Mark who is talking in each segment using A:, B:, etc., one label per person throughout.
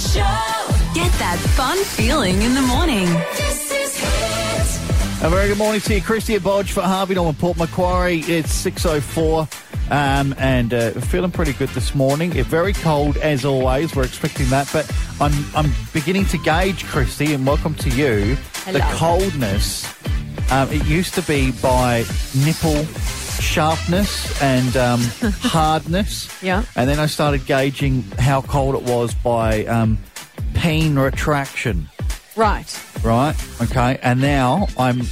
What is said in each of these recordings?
A: Show. Get that fun feeling in the morning. This is Hit.
B: A very good morning to you, Krysti at Bodge for Harvey Norman Port Macquarie. It's 6.04 um, and uh, feeling pretty good this morning. It's very cold as always. We're expecting that, but I'm, I'm beginning to gauge, Krysti, and welcome to you, the coldness. Um, it used to be by nipple sharpness and um, hardness.
C: Yeah.
B: And then I started gauging how cold it was by um, peen retraction
C: Right.
B: right? Okay, and now I'm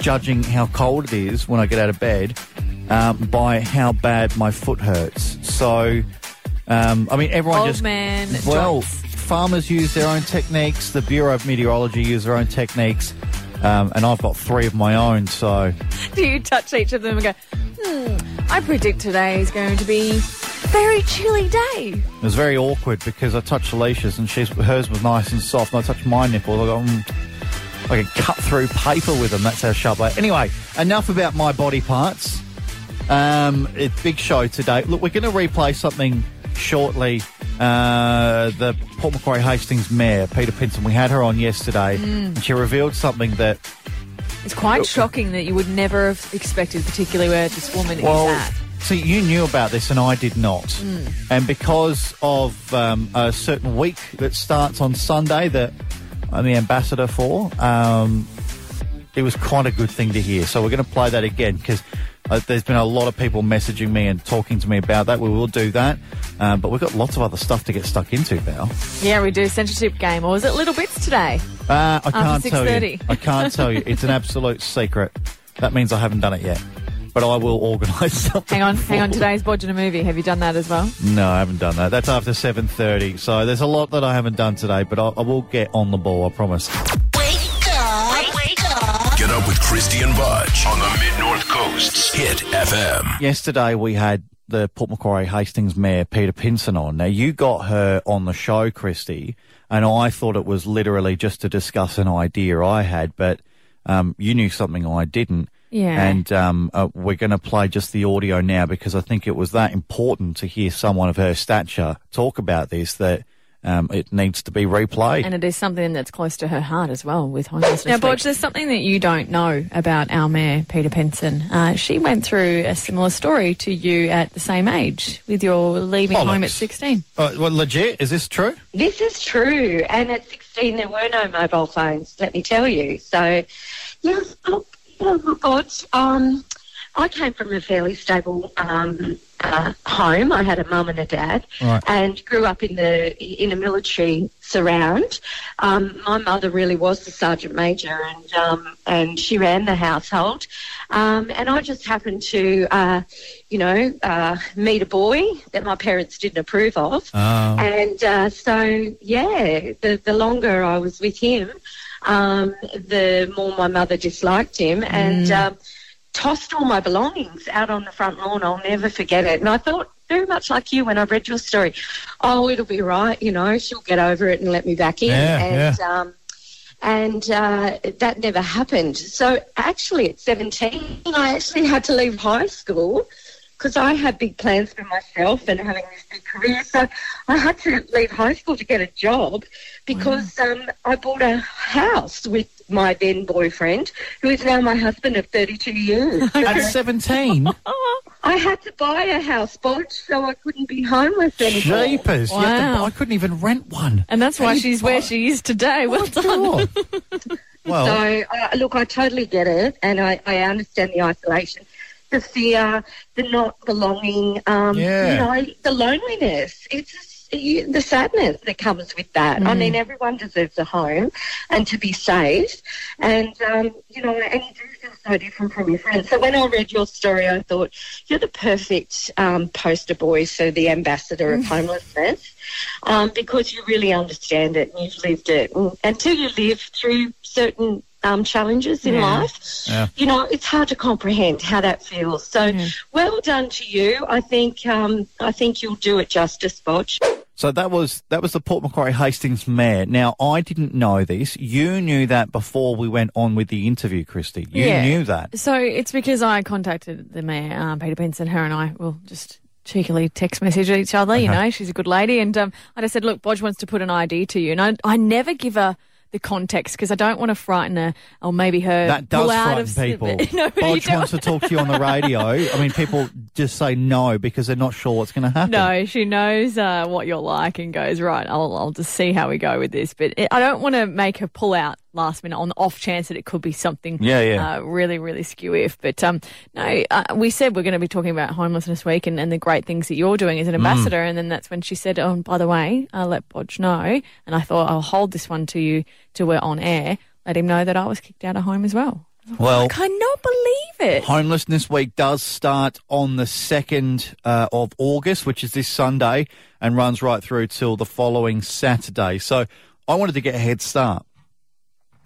B: judging how cold it is when I get out of bed um, by how bad my foot hurts. So, um, I mean, everyone
C: Old
B: just
C: man
B: well, farmers use their own techniques. The Bureau of Meteorology use their own techniques. Um, and I've got three of my own, so
C: Do you touch each of them and go, hmm, I predict today is going to be a very chilly day.
B: it was very awkward because I touched Alicia's and she's hers was nice and soft, and I touched my nipples. I got mm, I can cut through paper with them. That's how sharp they. Anyway, enough about my body parts. Um, it's big show today. Look, we're going to replay something shortly. Uh, the Port Macquarie Hastings mayor, Peta Pinson. We had her on yesterday, and she revealed something that
C: It's quite shocking that you would never have expected, particularly where this woman
B: Well,
C: is at.
B: see, you knew about this and I did not. And because of um, a certain week that starts on Sunday that I'm the ambassador for, um, it was quite a good thing to hear. So we're going to play that again because uh, there's been a lot of people messaging me and talking to me about that. We will do that. Um, but we've got lots of other stuff to get stuck into, Val.
C: Yeah, we do censorship game, or is it Little Bits today?
B: Uh, I can't tell you. I can't tell you. It's an absolute secret. That means I haven't done it yet. But I will organise something.
C: Hang on, hang on. Today's a movie. Have you done that as well?
B: No, I haven't done that. That's after 7.30. So there's a lot that I haven't done today, but I, I will get on the ball, I promise.
D: Get up with Krysti and Bodge on the Mid North Coast's Hit FM.
B: Yesterday we had the Port Macquarie Hastings Mayor, Peta Pinson, on. Now, you got her on the show, Krysti, and I thought it was literally just to discuss an idea I had, but um, you knew something I didn't.
C: Yeah.
B: And um, uh, we're going to play just the audio now because I think it was that important to hear someone of her stature talk about this that um, it needs to be replayed.
C: And it is something that's close to her heart as well with homelessness.
E: Now,
C: Week.
E: Bodge, there's something that you don't know about our mayor, Peta Pinson. Uh, she went through a similar story to you at the same age with your leaving home at 16.
B: Uh, well, legit? Is this true?
F: This is true. And at 16, there were no mobile phones, let me tell you. So, yes, look, you know, God, um, I came from a fairly stable um, uh, home. I had a mum and a dad,
B: Right.
F: and grew up in the in a military surround. Um, my mother really was the sergeant major, and um, and she ran the household. Um, and I just happened to, uh, you know, uh, meet a boy that my parents didn't approve of.
B: Oh.
F: And uh, so, yeah, the, the longer I was with him, um, the more my mother disliked him and um, tossed all my belongings out on the front lawn. I'll never forget it. And I thought, very much like you when I read your story, oh, it'll be right, you know, she'll get over it and let me back in.
B: Yeah,
F: and, Um, and uh, that never happened. So actually, at 17, I actually had to leave high school because I had big plans for myself and having this big career. So I had to leave high school to get a job because um, I bought a house with my then boyfriend, who is now my husband of 32 years.
B: At 17?
F: I had to buy a house, Bodge, so I couldn't be homeless anymore.
B: Jeepers. You to-
E: Wow.
B: I couldn't even rent one.
E: And that's why
B: Hey,
E: she's where she is today. Well done.
B: Sure. well,
F: So, uh, look, I totally get it, and I, I understand the isolation, the fear, the not belonging, um,
B: Yeah.
F: you know, the loneliness. It's the sadness that comes with that. I mean, everyone deserves a home and to be safe, and um, you know, and you do feel so different from your friends. So when I read your story, I thought you're the perfect um, poster boy so the ambassador of homelessness um, because you really understand it and you've lived it. And until you live through certain um, challenges in
E: Yeah.
F: life,
B: Yeah.
F: you know, it's hard to comprehend how that feels. So, well done to you. I think um, I think you'll do it justice, Bodge.
B: so that was that was the Port Macquarie Hastings mayor. Now I didn't know this. You knew that before we went on with the interview, Krysti. You
E: Yeah.
B: knew that.
E: So it's because I contacted the mayor, um, Peta Pinson. Her and I, will just cheekily text message each other. You
B: Uh-huh.
E: know, she's a good lady. And um, I just said, look, Bodge wants to put an ID to you. And I, I never give her the context because I don't want to frighten her or maybe her
B: That does frighten
E: of
B: people.
E: no,
B: Bodge wants to talk to you on the radio. I mean, people just say no because they're not sure what's going to happen.
E: No, she knows uh, what you're like and goes, right, I'll, I'll just see how we go with this. But it, I don't want to make her pull out last minute on the off chance that it could be something
B: Yeah, yeah.
E: Uh, really, really skew if. But um, no, uh, we said we're going to be talking about homelessness week and, and the great things that you're doing
B: Mm.
E: as an ambassador. And then that's when she said, oh, and by the way, I'll let Bodge know. And I thought I'll hold this one to you till we're on air, let him know that I was kicked out of home as well.
B: Well,
E: I cannot believe it.
B: Homelessness Week does start on the 2nd uh, of August, which is this Sunday, and runs right through till the following Saturday. So I wanted to get a head start.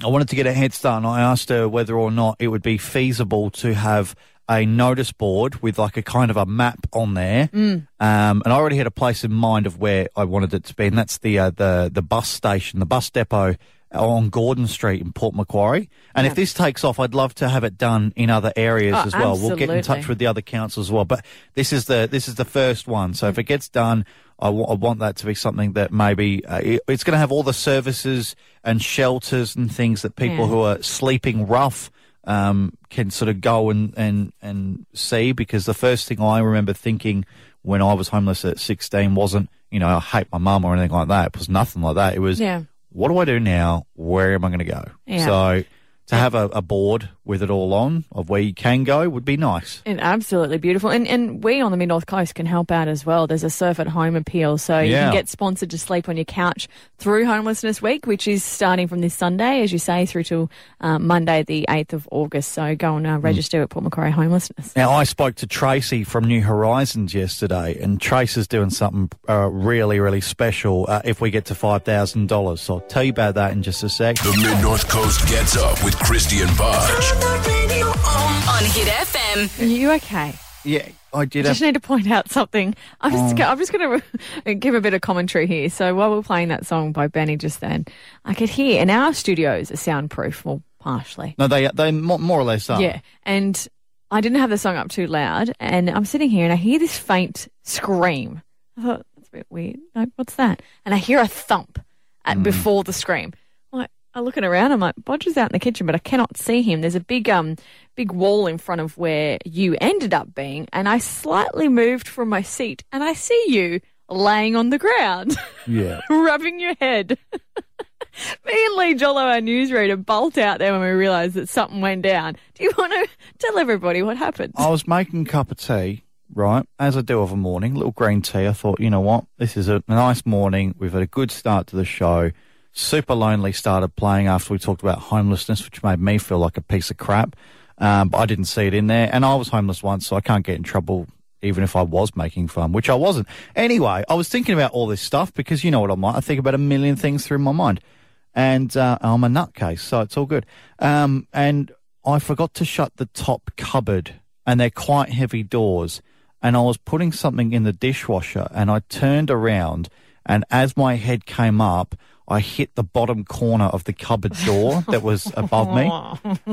B: I wanted to get a head start, and I asked her whether or not it would be feasible to have a notice board with like a kind of a map on there. Um, and I already had a place in mind of where I wanted it to be, and that's the uh, the the bus station, the bus depot on Gordon Street in Port Macquarie. And if this takes off, I'd love to have it done in other areas
E: Oh,
B: as well. We'll get in touch with the other councils as well. But this is the this is the first one. So if it gets done, I want that to be something that maybe uh, it- it's going to have all the services and shelters and things that people
E: Yeah.
B: who are sleeping rough um, can sort of go and, and, and see. Because the first thing I remember thinking when I was homeless at 16 wasn't, you know, I hate my mum or anything like that. It was nothing like that. It was,
E: Yeah.
B: what do I do now? Where am I going to go?
E: Yeah.
B: So to have a, a board with it all on of where you can go would be nice.
E: And absolutely beautiful. And and we on the Mid North Coast can help out as well. There's a surf at home appeal. So you can get sponsored to sleep on your couch through Homelessness Week, which is starting from this Sunday, as you say, through till uh, Monday, the 8th of August. So go and uh,
B: Mm.
E: register at Port Macquarie Homelessness.
B: Now, I spoke to Tracy from New Horizons yesterday, and Tracy's doing something uh, really, really special uh, if we get to $5,000. So I'll tell you about that in just a sec.
D: The Mid North Coast gets up with Krysti and Bodge.
A: On Hit FM.
E: Are you okay?
B: Yeah, I did I
E: Just
B: have.
E: need to point out something. I'm just,
B: Oh.
E: go- I'm just going to give a bit of commentary here. So while we're playing that song by BENEE just then, I could hear, and our studios are soundproof, well, partially.
B: No, they they mo- more or less are.
E: Yeah. And I didn't have the song up too loud. And I'm sitting here and I hear this faint scream. I thought, that's a bit weird. Like, what's that? And I hear a thump at, hmm. before the scream. I'm looking around. I'm like, Bodge is out in the kitchen, but I cannot see him. There's a big, um, big wall in front of where you ended up being. And I slightly moved from my seat and I see you laying on the ground,
B: Yeah.
E: rubbing your head. Me and Lee Jollo, our newsreader, bolt out there when we realised that something went down. Do you want to tell everybody what happened?
B: I was making a cup of tea, right, as I do of a morning, little green tea. I thought, you know what, this is a nice morning. We've had a good start to the show. Supalonely started playing after we talked about homelessness, which made me feel like a piece of crap. Um, but I didn't see it in there. And I was homeless once, so I can't get in trouble even if I was making fun, which I wasn't. Anyway, I was thinking about all this stuff because you know what I'm like. I think about a million things through my mind. And uh, I'm a nutcase, so it's all good. Um, and I forgot to shut the top cupboard, and they're quite heavy doors. And I was putting something in the dishwasher, and I turned around, and as my head came up, I hit the bottom corner of the cupboard door that was above me,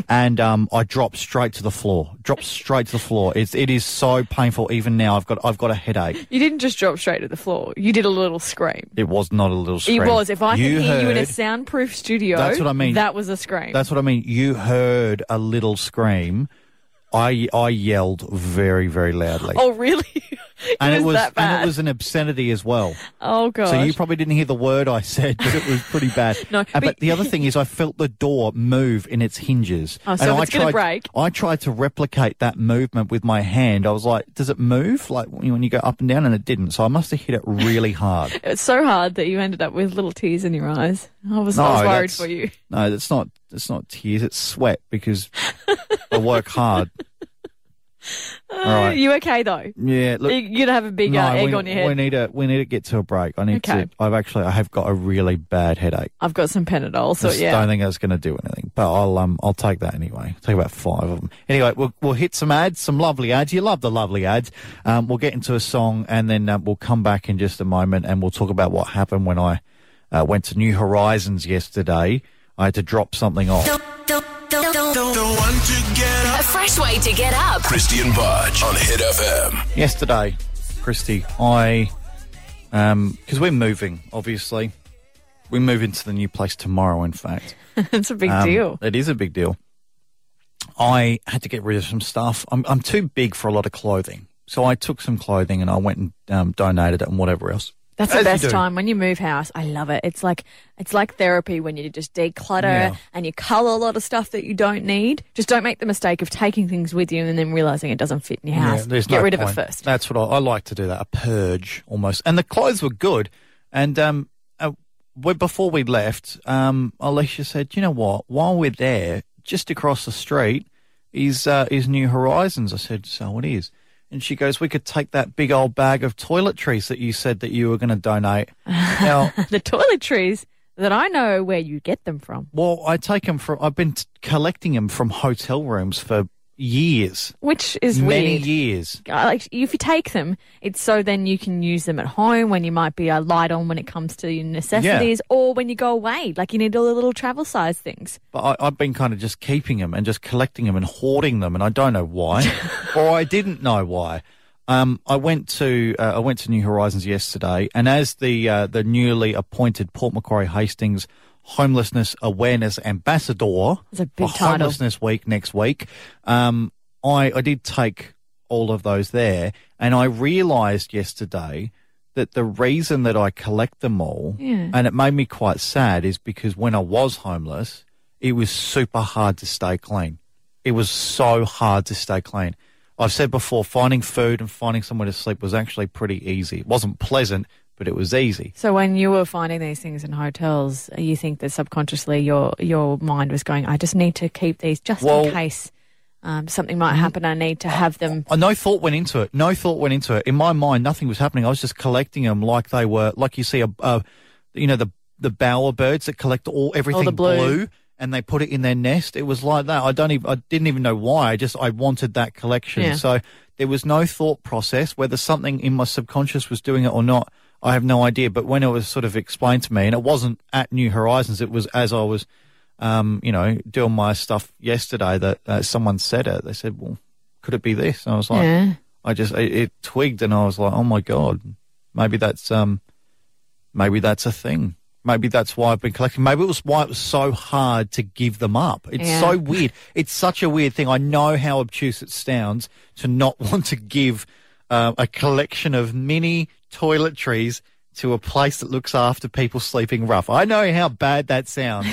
B: and um, I dropped straight to the floor. Dropped straight to the floor. It's it is so painful. Even now, I've got I've got a headache.
E: You didn't just drop straight to the floor. You did a little scream.
B: It was not a little scream.
E: It was. If I could hear you in a soundproof studio,
B: That's what I mean.
E: That was a scream.
B: That's what I mean. You heard a little scream. I I yelled very very loudly,
E: oh, really? it
B: and
E: was
B: it was and it was an obscenity as well.
E: oh, God.
B: So you probably didn't hear the word I said, but it was pretty bad.
E: No,
B: Uh,
E: but-
B: but the other thing is, I felt the door move in its hinges.
E: Oh, so
B: and I
E: it's gonna
B: tried,
E: break-
B: I tried to replicate that movement with my hand. I was like, "Does it move like when you go up and down?" And it didn't. So I must have hit it really hard.
E: It's so hard that you ended up with little tears in your eyes. I was,
B: No,
E: I was worried for you.
B: No, it's not. It's not tears. It's sweat because I work hard. All right.
E: Uh, You okay though?
B: Yeah. Look,
E: you're gonna have a big
B: no,
E: uh, egg
B: we,
E: on your head.
B: we need to we need to get to a break. I need
E: Okay.
B: to. I've actually I have got a really bad headache.
E: I've got some Panadol, so
B: Just
E: yeah.
B: don't think that's going to do anything, but I'll um I'll take that anyway. Take about five of them. Anyway, we'll we'll hit some ads, some lovely ads. You love the lovely ads. Um, we'll get into a song and then uh, we'll come back in just a moment and we'll talk about what happened when I uh, went to New Horizons yesterday. I had to drop something off.
D: The one to get
A: A fresh way to get up.
D: Christian Bodge on Hit FM.
B: Yesterday, Krysti. I, because we're moving, obviously. We move into the new place tomorrow, in fact.
E: it's a big
B: Um,
E: deal.
B: It is a big deal. I had to get rid of some stuff. I'm, I'm too big for a lot of clothing. So I took some clothing and I went and um, donated it and whatever else.
E: That's the
B: As
E: best time when you move house. I love it. It's like it's like therapy when you just declutter
B: Yeah.
E: and you cull a lot of stuff that you don't need. Just don't make the mistake of taking things with you and then realizing it doesn't fit in your house.
B: there's
E: Get
B: no
E: rid of it first.
B: That's what I, I like to do. That a purge almost. And the clothes were good. And um, uh, we, before we left, um, Alicia said, "You know what? While we're there, just across the street is uh, is New Horizons." I said, "So it is." And she goes, "We could take that big old bag of toiletries that you said that you were going to donate." now,
E: the toiletries that I know where you get them from,
B: well, I take them from. I've been t- collecting them from hotel rooms for years,
E: which is
B: many
E: weird.
B: years.
E: Like if you take them, it's so then you can use them at home when you might be a light on when it comes to your necessities, or when you go away, like you need all the little travel size things.
B: But I, I've been kind of just keeping them and just collecting them and hoarding them, and I don't know why, or I didn't know why. Um, I went to uh, I went to New Horizons yesterday, and as the uh, the newly appointed Port Macquarie Hastings Homelessness Awareness Ambassador
E: It's a big
B: for
E: title.
B: Homelessness Week next week, um, I I did take all of those there, and I realised yesterday that the reason that I collect them all,
E: Yeah.
B: and it made me quite sad, is because when I was homeless, it was super hard to stay clean. It was so hard to stay clean. I've said before, finding food and finding somewhere to sleep was actually pretty easy. It wasn't pleasant, but it was easy.
E: So when you were finding these things in hotels, you think that subconsciously your your mind was going, "I just need to keep these just
B: Well-
E: in case um, something might happen. I need to have them."
B: Uh, No thought went into it. No thought went into it. In my mind, nothing was happening. I was just collecting them like they were, like you see a, a you know, the the bowerbirds that collect all everything
E: blue.
B: and they put it in their nest. It was like that. I don't even, I didn't even know why. I just, I wanted that collection.
E: Yeah.
B: So there was no thought process whether something in my subconscious was doing it or not. I have no idea. But when it was sort of explained to me, and it wasn't at New Horizons, it was as I was, um, you know, doing my stuff yesterday that uh, someone said it. They said, well, could it be this? And I was like,
E: Yeah.
B: I just it, it twigged and I was like, oh my god, maybe that's um, maybe that's a thing. Maybe that's why I've been collecting. Maybe it was why it was so hard to give them up. It's
E: Yeah.
B: so weird. It's such a weird thing. I know how obtuse it sounds to not want to give uh, a collection of mini toiletries to a place that looks after people sleeping rough. I know how bad that sounds,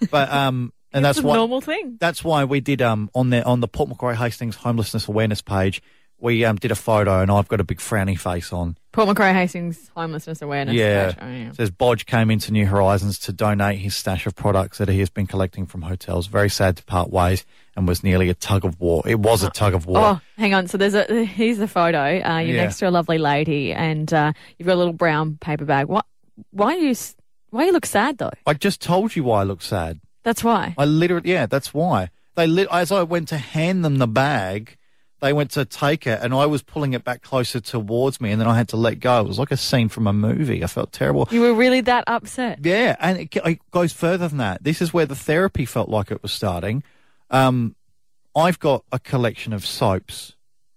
B: but um, and that's
E: a
B: why
E: normal thing.
B: that's why we did um on the on the Port Macquarie Hastings homelessness awareness page. We um did a photo and I've got a big frowny face on.
E: Port Macquarie Hastings homelessness awareness.
B: Yeah.
E: page. Oh, yeah.
B: Says Bodge came into New Horizons to donate his stash of products that he has been collecting from hotels. Very sad to part ways and was nearly a tug of war. It was a tug of war.
E: Oh, hang on. So there's a here's the photo. Uh, you're
B: Yeah.
E: next to a lovely lady, and uh, you've got a little brown paper bag. What? Why you? Why you look sad though?
B: I just told you why I look sad.
E: That's why.
B: I literally, yeah, that's why. They lit, as I went to hand them the bag, they went to take it and I was pulling it back closer towards me and then I had to let go. It was like a scene from a movie. I felt terrible.
E: You were really that upset.
B: Yeah, and it, it goes further than that. This is where the therapy felt like it was starting. Um, I've got a collection of soaps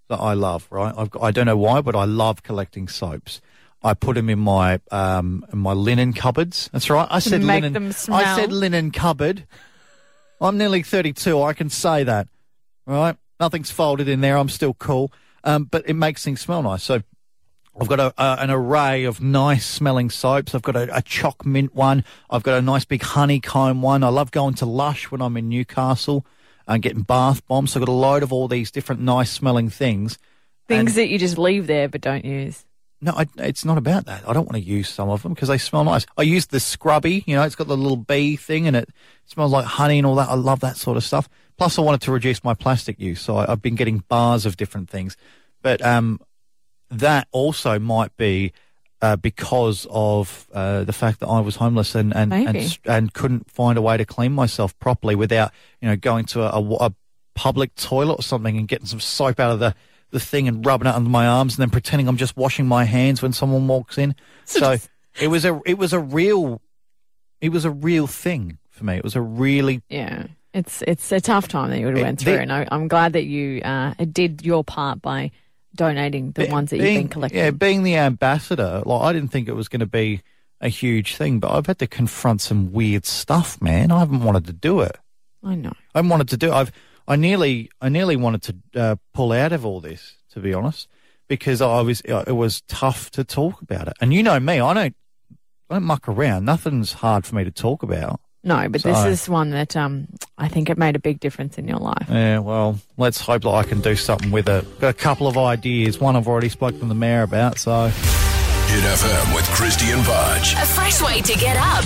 B: that I love. Right, I've got, I don't know why, but I love collecting soaps. I put them in my um, in my linen cupboards. That's right. I said linen. I said linen cupboard. I'm nearly 32. I can say that. Right, nothing's folded in there. I'm still cool. Um, but it makes things smell nice. So I've got a, uh, an array of nice smelling soaps. I've got a, a choc mint one. I've got a nice big honeycomb one. I love going to Lush when I'm in Newcastle and getting bath bombs. So I've got a load of all these different nice smelling things.
E: Things that you just leave there but don't use.
B: No, I, it's not about that. I don't want to use some of them because they smell nice. I use the scrubby, you know, it's got the little bee thing and it smells like honey and all that. I love that sort of stuff. Plus, I wanted to reduce my plastic use, so I, I've been getting bars of different things. But um, that also might be uh, because of uh, the fact that I was homeless and and, and
E: Maybe.
B: and couldn't find a way to clean myself properly without you know going to a, a, a public toilet or something and getting some soap out of the the thing and rubbing it under my arms and then pretending I'm just washing my hands when someone walks in. So it was a it was a real it was a real thing for me. It was a really
E: Yeah. It's it's a tough time that you would have went through,
B: the-
E: and I, I'm glad that you uh, did your part by donating the
B: Be-
E: ones that
B: being,
E: you've been collecting.
B: Yeah, being the ambassador, like I didn't think it was going to be a huge thing, but I've had to confront some weird stuff, man. I haven't wanted to do it.
E: I know.
B: I haven't wanted to do. I've I nearly I nearly wanted to uh, pull out of all this, to be honest, because I was it was tough to talk about it. And you know me, I don't I don't muck around. Nothing's hard for me to talk about.
E: No, but this is one that um, I think it made a big difference in your life.
B: Yeah, well, let's hope that I can do something with it. Got a couple of ideas. One I've already spoken to the mayor about, so
D: Hit FM with Krysti and Bodge.
A: A fresh way to get up.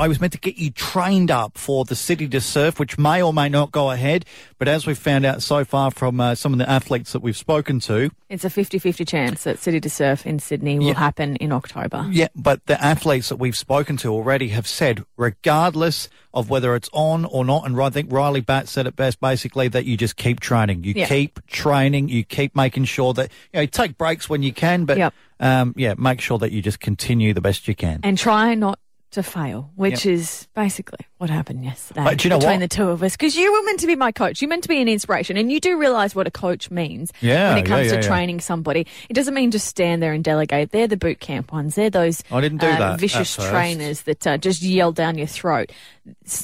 B: I was meant to get you trained up for the City to Surf, which may or may not go ahead. But as we've found out so far from uh, some of the athletes that we've spoken to,
E: It's a 50-50 chance that City to Surf in Sydney will
B: Yeah.
E: happen in October.
B: Yeah, but the athletes that we've spoken to already have said, regardless of whether it's on or not, and I think Ryley Batt said it best, basically, that you just keep training. You
E: Yeah.
B: keep training. You keep making sure that you know take breaks when you can, but
E: Yep.
B: um, yeah, make sure that you just continue the best you can.
E: And try not to fail, which is basically what happened yesterday
B: you know
E: between
B: what?
E: the two of us. Because you were meant to be my coach. You're meant to be an inspiration. And you do realise what a coach means
B: Yeah,
E: when it comes
B: yeah,
E: to
B: yeah, yeah.
E: training somebody. It doesn't mean just stand there and delegate. They're the boot camp ones. They're those
B: I didn't do
E: uh,
B: that
E: vicious trainers that uh, just yell down your throat.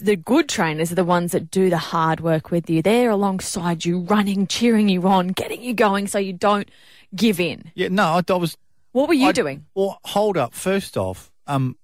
E: The good trainers are the ones that do the hard work with you. They're alongside you, running, cheering you on, getting you going so you don't give in.
B: Yeah, no, I, I was
E: What were you
B: I-
E: doing?
B: Well, hold up. First off, um,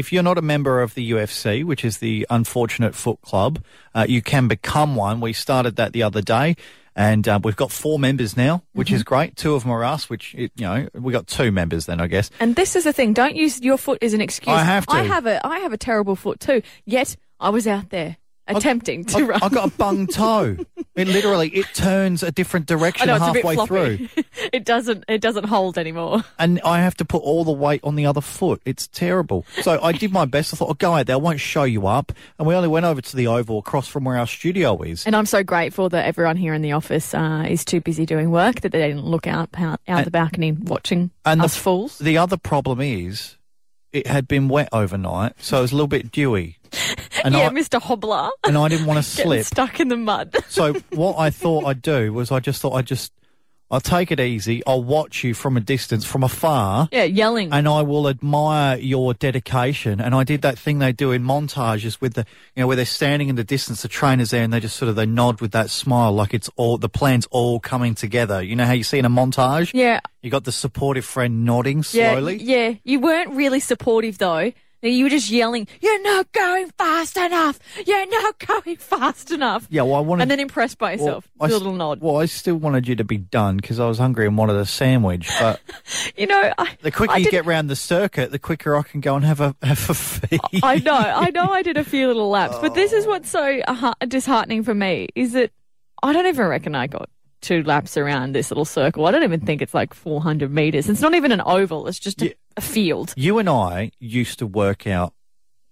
B: if you're not a member of the UFC, which is the Unfortunate Foot Club, uh, you can become one. We started that the other day, and uh, we've got four members now, which
E: Mm-hmm.
B: is great. Two of them are us, which you know we got two members then, I guess.
E: And this is the thing. Don't use your foot as an excuse.
B: I have to.
E: I have a I have a terrible foot too. Yet I was out there attempting to
B: I,
E: run.
B: I got a bung toe. It literally it turns a different
E: I
B: direction
E: know it's a bit
B: halfway through,
E: it doesn't it doesn't hold anymore.
B: and I have to put all the weight on the other foot. It's terrible. So I did my best. I thought, I'll go out there. I won't show you up. And we only went over to the Oval across from where our studio is.
E: And I'm so grateful that everyone here in the office uh, is too busy doing work that they didn't look out out, out the balcony watching
B: And the
E: us
B: f-
E: fools.
B: The other problem is it had been wet overnight, so it was a little bit dewy. And
E: yeah,
B: I,
E: Mr. Hobbler.
B: and I didn't want to slip.
E: stuck in the mud.
B: So what I thought I'd do was I just thought I'd just I'll take it easy. I'll watch you from a distance, from afar.
E: yeah, yelling.
B: And I will admire your dedication. And I did that thing they do in montages with the, you know, where they're standing in the distance, the trainers there, and they just sort of they nod with that smile, like it's all the plan's all coming together. You know how you see in a montage?
E: yeah,
B: You got the supportive friend nodding
E: yeah,
B: slowly.
E: yeah. You weren't really supportive though. You were just yelling, "You're not going fast enough. You're not going fast enough."
B: Yeah, well, I wanted
E: and then impressed by yourself.
B: I
E: Do little nod.
B: Well, I still wanted you to be done because I was hungry and wanted a sandwich. But
E: You know, I,
B: the quicker
E: I
B: you
E: did-
B: get round the circuit, the quicker I can go and have a have a feed.
E: I know, I know, I did a few little laps, but this is what's so uh, disheartening for me is that I don't even reckon I got two laps around this little circle. I don't even think it's like 400 meters. It's not even an oval. It's just a,
B: Yeah.
E: A field.
B: You and I used to work out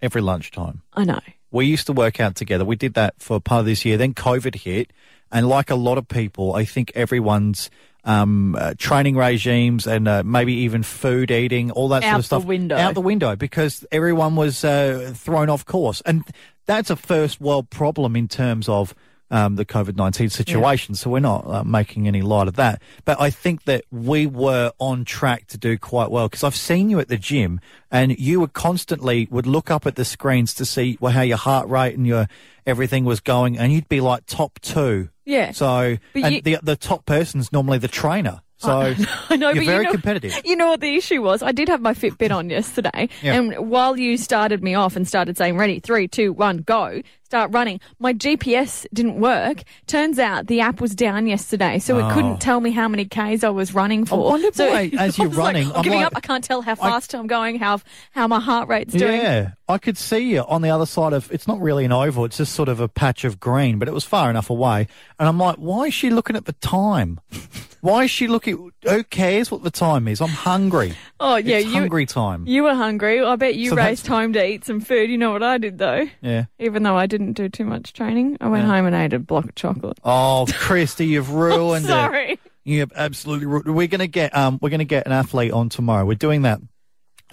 B: every lunchtime.
E: I know.
B: We used to work out together. We did that for part of this year. Then COVID hit, and like a lot of people, I think everyone's um, uh, training regimes and uh, maybe even food eating, all that sort of stuff, Out
E: the window.
B: out the window because everyone was uh, thrown off course, and that's a first world problem in terms of. Um, the COVID 19 situation. So we're not uh, making any light of that. But I think that we were on track to do quite well because I've seen you at the gym and you would constantly would look up at the screens to see well, how your heart rate and your everything was going and you'd be like top two.
E: Yeah.
B: So,
E: But
B: and
E: you-
B: the, the top person's normally the trainer. So
E: I know,
B: you're
E: but
B: very
E: you know,
B: competitive.
E: You know what the issue was? I did have my Fitbit on yesterday,
B: Yeah.
E: and while you started me off and started saying "ready, three, two, one, go," start running, my GPS didn't work. Turns out the app was down yesterday, so it couldn't oh. tell me how many k's I was running for.
B: Oh. wonder
E: so
B: why, as
E: I
B: you're
E: was like,
B: running,
E: I'm
B: I'm
E: giving up. I can't tell how fast I'm going, how how my heart rate's doing.
B: Yeah, I could see you on the other side of. It's not really an oval; it's just sort of a patch of green, but it was far enough away. And I'm like, why is she looking at the time? why is she looking? Who cares what the time is? I'm hungry.
E: Oh yeah,
B: it's
E: you
B: hungry time.
E: you were hungry. I bet you
B: So
E: raced home to eat some food. You know what I did though?
B: yeah.
E: Even though I didn't do too much training, I went home and ate a block of chocolate.
B: Oh, Krysti, you've ruined it.
E: Sorry.
B: You have absolutely. Ru- we're gonna get um. We're gonna get an athlete on tomorrow. We're doing that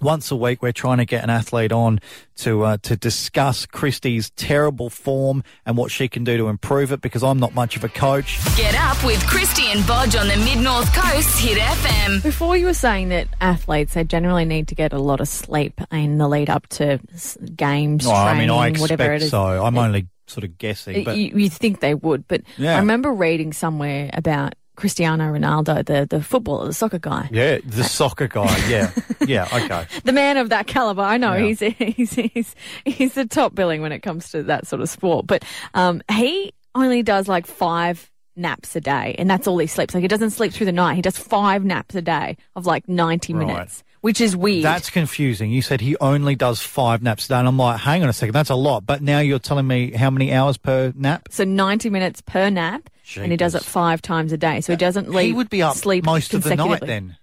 B: once a week, we're trying to get an athlete on to uh, to discuss Krysti's terrible form and what she can do to improve it. Because I'm not much of a coach.
A: Get up with Krysti and Bodge on the Mid North Coast Hit FM.
E: Before you were saying that athletes they generally need to get a lot of sleep in the lead up to s- games,
B: Oh, I
E: training,
B: mean, I
E: whatever it
B: expect so. I'm only sort of guessing, but
E: you, you think they would, but
B: Yeah.
E: I remember reading somewhere about Cristiano Ronaldo, the the footballer, the soccer guy,
B: yeah, the soccer guy. Yeah, yeah, okay.
E: the man of that caliber. I know
B: Yeah.
E: he's he's he's he's the top billing when it comes to that sort of sport, but um, he only does like five naps a day, and that's all he sleeps. Like he doesn't sleep through the night. He does five naps a day of like ninety
B: Right.
E: minutes, which is weird.
B: That's confusing. You said he only does five naps a day, and I'm like, hang on a second, that's a lot. But now you're telling me how many hours per nap?
E: so ninety minutes per nap. And he does it five times a day, so he uh, doesn't leave.
B: He would be up
E: sleep
B: most of the night then.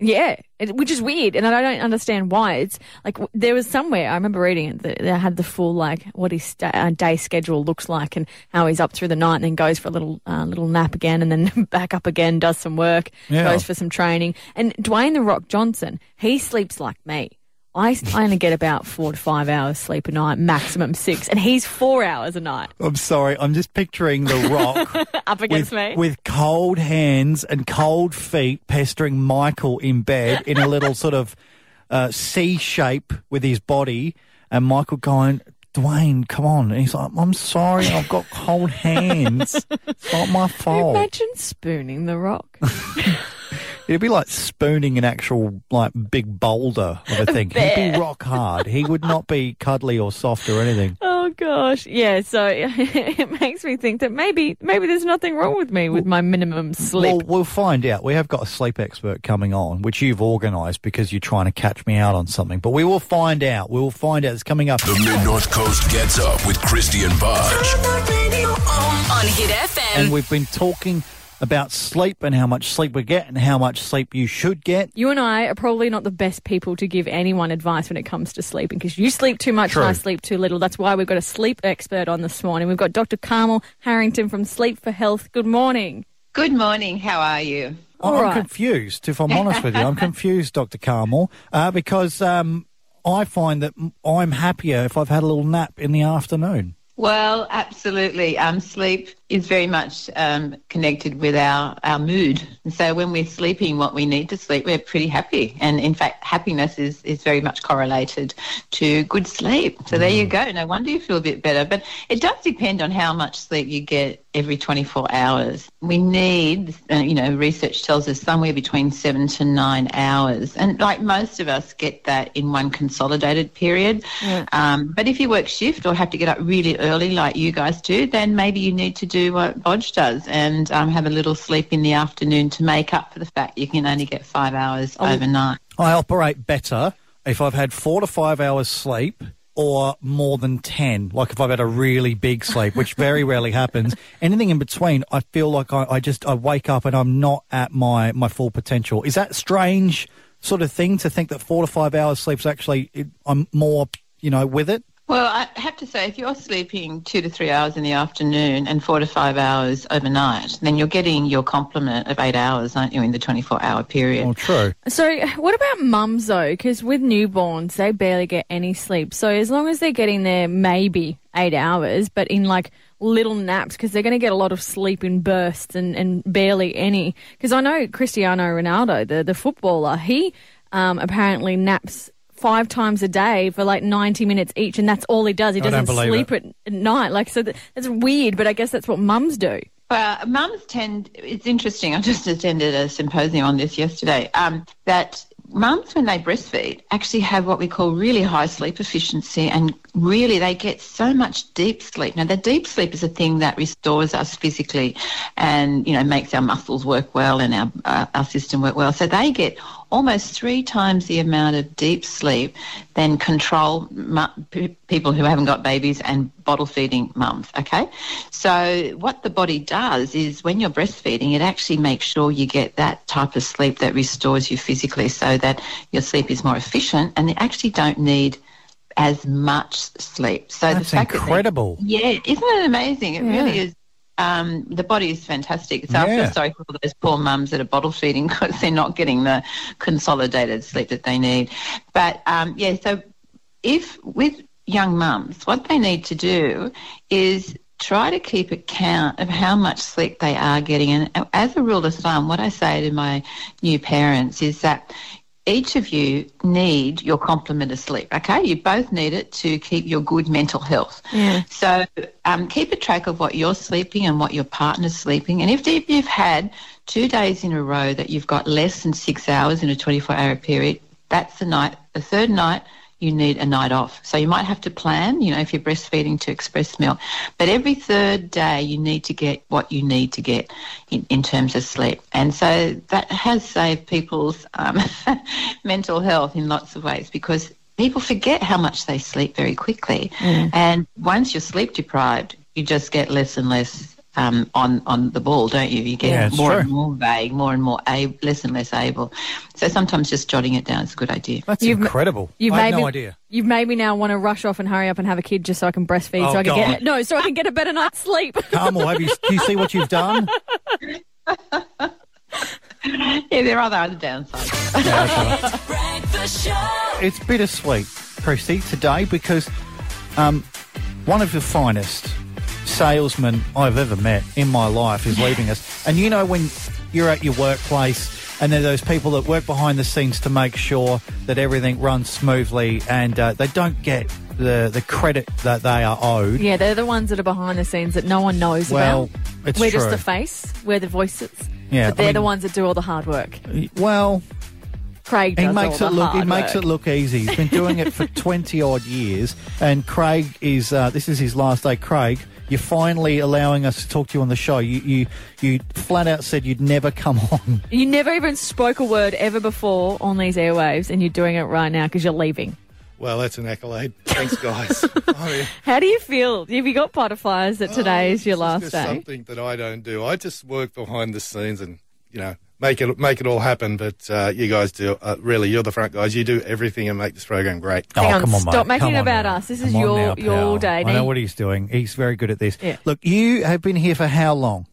E: Yeah, it, which is weird, and I don't understand why. It's like w- there was somewhere I remember reading it that they had the full like what his sta uh, day schedule looks like and how he's up through the night and then goes for a little uh, little nap again and then back up again, does some work,
B: Yeah.
E: goes for some training. And Dwayne the Rock Johnson, he sleeps like me. I, I only get about four to five hours sleep a night, maximum six, and he's four hours a night.
B: I'm sorry, I'm just picturing The Rock
E: Up against
B: with,
E: me.
B: with cold hands and cold feet pestering Michael in bed in a little sort of uh, C shape with his body, and Michael going, Dwayne, come on. And he's like, I'm sorry, I've got cold hands. It's not my fault.
E: Imagine spooning the rock.
B: It'd be like spooning an actual like big boulder of a thing. He'd be rock hard. He would not be cuddly or soft or anything.
E: Oh gosh, yeah. So it makes me think that maybe maybe there's nothing wrong with me with my minimum sleep.
B: Well, we'll find out. We have got a sleep expert coming on, which you've organised because you're trying to catch me out on something. But we will find out. We will find out. It's coming up.
D: The Mid North Coast gets up with Krysti and Bodge.
A: On Hit FM.
B: And we've been talking about sleep and how much sleep we get and how much sleep you should get.
E: you and I are probably not the best people to give anyone advice when it comes to sleeping because you sleep too much
B: True.
E: and I sleep too little. That's why we've got a sleep expert on this morning. We've got Dr. Carmel Harrington from Sleep for Health. Good morning.
G: Good morning. How are you?
E: All
B: I'm
E: right.
B: confused, if I'm honest with you. I'm confused, Dr. Carmel, uh, because um, I find that I'm happier if I've had a little nap in the afternoon.
G: Well, absolutely. Um, sleep is very much um, connected with our, our mood. And so when we're sleeping what we need to sleep, we're pretty happy. And in fact, happiness is, is very much correlated to good sleep. So there you go. No wonder you feel a bit better. But it does depend on how much sleep you get every 24 hours. We need, uh, you know, research tells us somewhere between seven to nine hours. And like most of us get that in one consolidated period. Um, but if you work shift or have to get up really early like you guys do, then maybe you need to do what Bodge does and um, have a little sleep in the afternoon to make up for the fact you can only get five hours overnight.
B: I operate better if I've had four to five hours sleep or more than 10. Like if I've had a really big sleep, which very rarely happens. Anything in between, I feel like I, I just, I wake up and I'm not at my, my full potential. Is that strange sort of thing to think that four to five hours sleep's actually, it, I'm more, you know, with it?
G: Well, I have to say, if you're sleeping two to three hours in the afternoon and four to five hours overnight, then you're getting your complement of eight hours, aren't you, in the 24 hour period?
B: Well, true.
E: So, what about mums though? Because with newborns, they barely get any sleep. So, as long as they're getting their maybe eight hours, but in like little naps, because they're going to get a lot of sleep in bursts and, and barely any. Because I know Cristiano Ronaldo, the the footballer, he um, apparently naps five times a day for like 90 minutes each and that's all he does he
B: I
E: doesn't sleep at, at night like so that, that's weird but i guess that's what mums do
G: Well, mums tend, it's interesting, I just attended a symposium on this yesterday, um, that mums, when they breastfeed, actually have what we call really high sleep efficiency and really they get so much deep sleep. Now, the deep sleep is a thing that restores us physically and, you know, makes our muscles work well and our, uh, our system work well. So they get almost three times the amount of deep sleep than control mu- p- people who haven't got babies and bottle feeding mums. Okay, so what the body does is when you're breastfeeding, it actually makes sure you get that type of sleep that restores you physically, so that your sleep is more efficient, and they actually don't need as much sleep. So
B: That's
G: the fact that they-
B: incredible.
G: yeah, isn't it amazing? It really is um, the body is fantastic. So I
B: Yeah.
G: feel sorry for those poor mums that are bottle feeding because they're not getting the consolidated sleep that they need. But um, yeah, so if with young mums, what they need to do is try to keep account of how much sleep they are getting. And as a rule of thumb, what I say to my new parents is that each of you need your complement of sleep. Okay, you both need it to keep your good mental health.
E: Yeah.
G: So um, keep a track of what you're sleeping and what your partner's sleeping. And if, if you've had two days in a row that you've got less than six hours in a 24-hour period, that's the night. The third night, you need a night off. So you might have to plan, you know, if you're breastfeeding to express milk. But every third day, you need to get what you need to get in, in terms of sleep. And so that has saved people's um, mental health in lots of ways because people forget how much they sleep very quickly. And once you're sleep deprived, you just get less and less um, on on the ball, don't you? You get
B: Yeah,
G: more
B: true.
G: and more vague, more and more a- less and less able. So sometimes just jotting it down is a good idea.
B: That's
E: You've-
B: incredible.
E: You've
H: I had
E: made
H: no
E: me,
H: idea.
E: You've made me now want to rush off and hurry up and have a kid just so I can breastfeed,
H: Oh,
E: so I can
H: God.
E: get no, so I can get a better night's sleep.
B: Carmel, have you, do you see what you've done?
G: Yeah, there are other downsides.
A: Breakfast show.
B: It's bittersweet, Krysti, today because um, one of the finest salesmen I've ever met in my life is leaving us. And you know when you're at your workplace and there are those people that work behind the scenes to make sure that everything runs smoothly and uh, they don't get the, the credit that they are owed.
E: yeah, they're the ones that are behind the scenes that no one knows
B: Well,
E: about.
B: it's
E: We're just
B: true.
E: the face. We're the voices.
B: Yeah,
E: but they're
B: I mean-
E: the ones that do all the hard work.
B: Well,
E: Craig does
B: he makes it look. He makes
E: work.
B: it look easy. He's been doing it for twenty odd years, and Craig is. Uh, this is his last day. Craig, you're finally allowing us to talk to you on the show. You you you flat out said you'd never come on.
E: You never even spoke a word ever before on these airwaves, and you're doing it right now because you're leaving.
I: Well, that's an accolade. Thanks, guys. I mean,
E: How do you feel? Have you got butterflies that today
I: oh,
E: is your last
I: just
E: day?
I: Something that I don't do. I just work behind the scenes and you know make it make it all happen. But uh, you guys do. Uh, really, you're the front guys. You do everything and make this program great.
E: Hang
B: oh,
E: on,
B: come on,
E: stop
B: mate.
E: making
B: Come
E: it
B: on
E: about
B: now.
E: us. This is
B: Come on
E: your-
B: now,
E: your
B: pal.
E: day,
B: I know what he's doing. He's very good at this.
E: Yeah.
B: Look, you have been here for how long?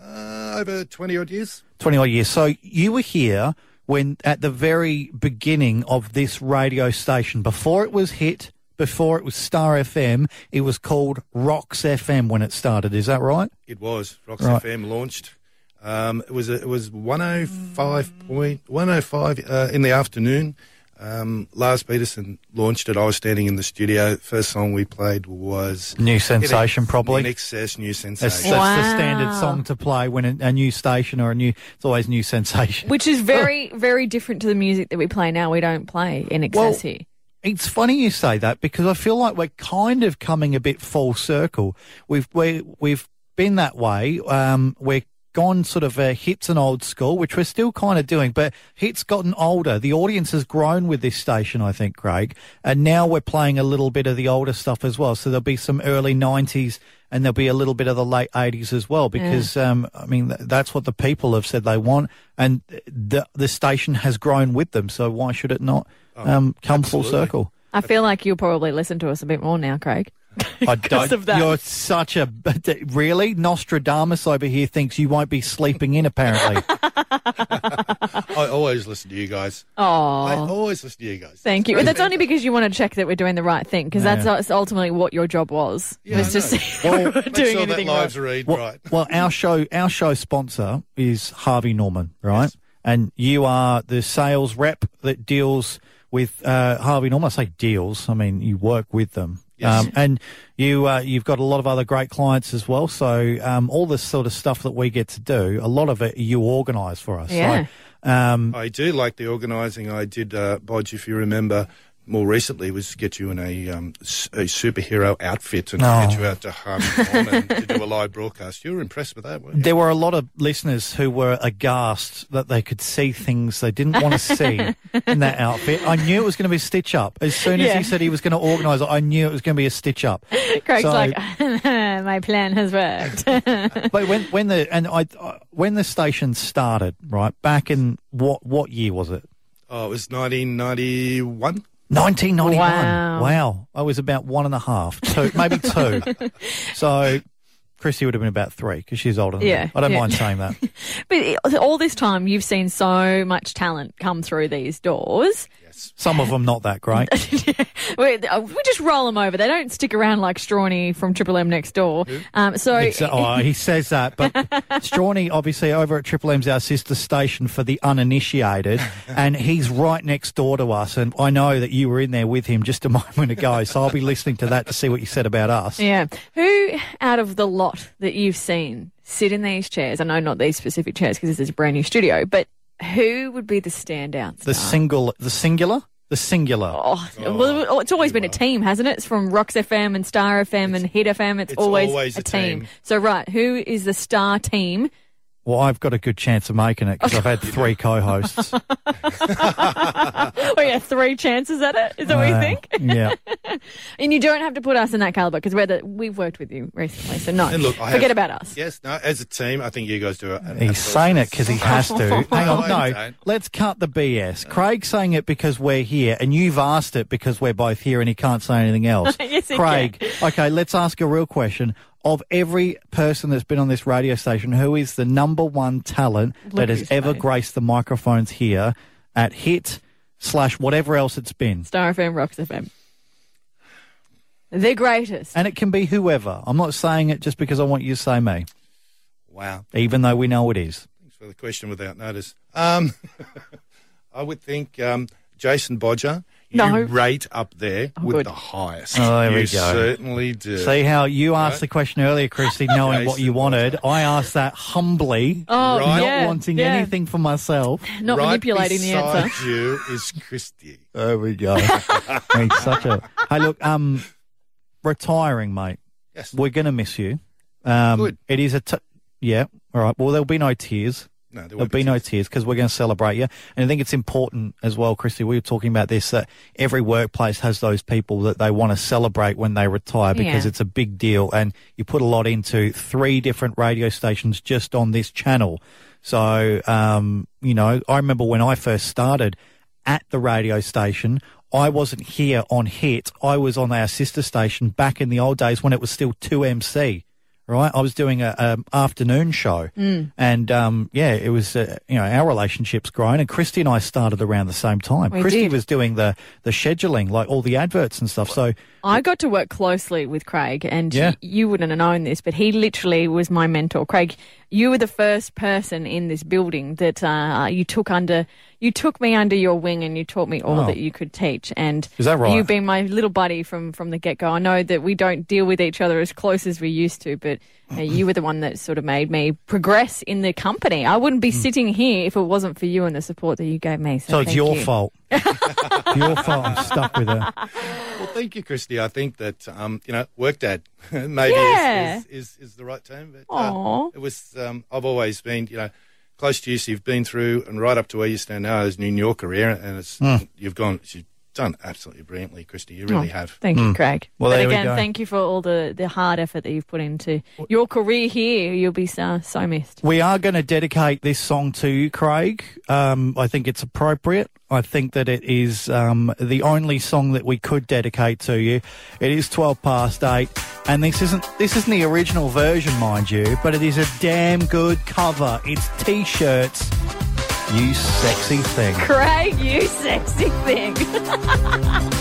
I: Uh, over twenty odd years.
B: 20 odd years. So you were here when at the very beginning of this radio station, before it was hit, before it was Star FM, it was called Rocks FM when it started. Is that right?
I: It was Rocks
B: Right.
I: FM launched. Um, it was it was one oh five point one oh five uh, in the afternoon. Um, Lars Peterson launched it. I was standing in the studio. First song we played was
B: New sensation,
I: In-
B: probably.
I: INXS, new
B: That's,
I: sensation.
B: that's the
E: Wow.
B: standard song to play when a, a new station or a new, it's always new sensation.
E: Which is very, very different to the music that we play now. We don't play INXS
B: Well-
E: here.
B: It's funny you say that because I feel like we're kind of coming a bit full circle. We've we, we've been that way. Um, we're gone sort of uh, hits and old school, which we're still kind of doing, but hits gotten older. The audience has grown with this station, I think, Craig, and now we're playing a little bit of the older stuff as well. So there'll be some early '90s. And there'll be a little bit of the late 80s as well, because, um, I mean, th- that's what the people have said they want. And the, the station has grown with them. So why should it not, um, come full circle?
E: I feel like you'll probably listen to us a bit more now, Craig.
B: I don't.
E: of that.
B: You're such a really Nostradamus over here thinks you won't be sleeping in. Apparently,
I: I always listen to you guys.
E: Oh, I
I: always listen to you guys.
E: thank you. But that's only because you want to check that we're doing the right thing, because
B: Yeah.
E: that's that's ultimately what your job was.
I: Yeah,
E: was to
I: know.
E: see if we were
I: Make
E: doing
I: sure that
E: anything
I: lives
E: right.
I: read
B: well,
I: right.
B: well, our show, our show sponsor is Harvey Norman, right?
I: Yes.
B: And you are the sales rep that deals with uh, Harvey Norman. I say deals. I mean you work with them.
I: Yes.
B: Um, and you, uh, you've got a lot of other great clients as well. So um, all this sort of stuff that we get to do, a lot of it you organise for us.
E: Yeah.
B: So, um,
I: I do like the organising. I did, uh, Bodge, if you remember, more recently was get you in a, um, s- a superhero outfit and
B: Oh.
I: get you out to Harvey Norman to do a live broadcast. You were impressed with that, weren't you?
B: There were a lot of listeners who were aghast that they could see things they didn't want to see in that outfit. I knew it was going to be a stitch up. As soon as
E: Yeah.
B: he said he was going to organise it, I knew it was going to be a stitch up.
E: Craig's
B: So-
E: like, my plan has worked.
B: But when when the and I uh, when the station started, right back in what what year was it?
I: Oh, it was 1991.
B: 1991.
E: Wow.
B: Wow. I was about one and a half, two, maybe two. so Krysti would have been about three because she's older than
E: Yeah,
B: me. I don't
E: yeah.
B: mind saying that.
E: But all this time, you've seen so much talent come through these doors.
B: Some of them not that great.
E: we, uh, we just roll them over. They don't stick around like Strawny from Triple M next door. Um, so
B: oh, he says that, but Strawny, obviously, over at Triple M's our sister station for the uninitiated, and he's right next door to us. And I know that you were in there with him just a moment ago, so I'll be listening to that to see what you said about us.
E: Yeah. Who out of the lot that you've seen sit in these chairs? I know not these specific chairs because this is a brand new studio, but who would be the standout?
B: The
E: star?
B: single, the singular, the singular.
E: Oh, well, it's always been a team, hasn't it? It's from Rocks FM and Star FM and Hit FM. It's,
I: it's
E: always,
I: always
E: a
I: a
E: team.
I: team.
E: So, right, who is the star team?
B: Well, I've got a good chance of making it because I've had three co-hosts.
E: we have three chances at it. Is that what you
B: Uh,
E: think?
B: yeah.
E: And you don't have to put us in that caliber because we're the, we've worked with you recently. So, no,
I: And look, I
E: forget
I: have-
E: about us.
I: Yes, no. As a team, I think you guys do it.
B: He's saying it because he has to. Hang
I: No,
B: on,
I: I
B: no.
I: don't.
B: Let's cut the BS. Craig's saying it because we're here, and you've asked it because we're both here, and he can't say anything else.
E: Yes, he
B: Craig, okay, let's ask a real question. Of every person that's been on this radio station, who is the number one talent
E: Look
B: that has ever
E: face.
B: graced the microphones here at Hit slash whatever else it's been?
E: Star FM, Rocks FM. The greatest.
B: And it can be whoever. I'm not saying it just because I want you to say me,
I: Wow.
B: even though we know it is.
I: Thanks for the question without notice. Um, I would think um, Jason Bodger. You
E: No.
I: rate up there with
E: good.
I: the highest.
B: Oh, there
I: you
B: we go.
I: certainly do.
B: See how you asked
I: Right.
B: the question earlier, Krysti, knowing what you wanted. I asked that humbly,
E: Oh,
I: Right.
E: yeah,
B: not wanting
E: yeah.
B: anything for myself.
E: Not
I: right
E: manipulating the
I: beside
E: answer.
I: you is Krysti.
B: There we go. He's such a. Hey, look, um, retiring, mate.
I: Yes.
B: We're going to miss you. Um,
I: Good.
B: It is a. T- yeah. All right. Well, there'll be no tears.
I: No, there
B: There'll
I: won't
B: be no tears because we're going to celebrate you. And I think it's important as well, Krysti. We were talking about this that every workplace has those people that they want to celebrate when they retire because
E: Yeah.
B: it's a big deal. And you put a lot into three different radio stations just on this channel. So, um, you know, I remember when I first started at the radio station, I wasn't here on Hit. I was on our sister station back in the old days when it was still 2MC. Right, I was doing a, a afternoon show,
E: Mm.
B: and um, yeah, it was uh, you know our relationship's grown, and Krysti and I started around the same time.
E: We
B: Krysti
E: did.
B: was doing the the scheduling, like all the adverts and stuff. So
E: I got to work closely with Craig, and
B: Yeah.
E: y- you wouldn't have known this, but he literally was my mentor. Craig, you were the first person in this building that uh, you took under. You took me under your wing, and you taught me all
B: Oh.
E: that you could teach. And
B: Is that right?
E: You've been my little buddy from from the get go. I know that we don't deal with each other as close as we used to, but uh, you were the one that sort of made me progress in the company. I wouldn't be sitting here if it wasn't for you and the support that you gave me. So,
B: Hmm. so it's your
E: you.
B: fault. your fault. I'm stuck with her.
I: Well, thank you, Krysti. I think that um, you know, work dad maybe
E: Yeah.
I: is, is, is, is the right term. But uh, it was. Um, I've always been, you know, close to you. So you've been through and right up to where you stand now is in your career, and it's
B: Hmm.
I: you've gone. You've done absolutely brilliantly, Krysti. You really
E: Oh,
I: have.
E: Thank you, Craig.
B: Hmm. Well,
E: but
B: there we
E: again, thank you for all the, the hard effort that you've put into your career here. You'll be so, so missed.
B: We are going to dedicate this song to you, Craig. Um, I think it's appropriate. I think that it is um, the only song that we could dedicate to you. It is twelve past eight, and this isn't this isn't the original version, mind you, but it is a damn good cover. It's t-shirts. You sexy thing,
E: Craig, you sexy thing.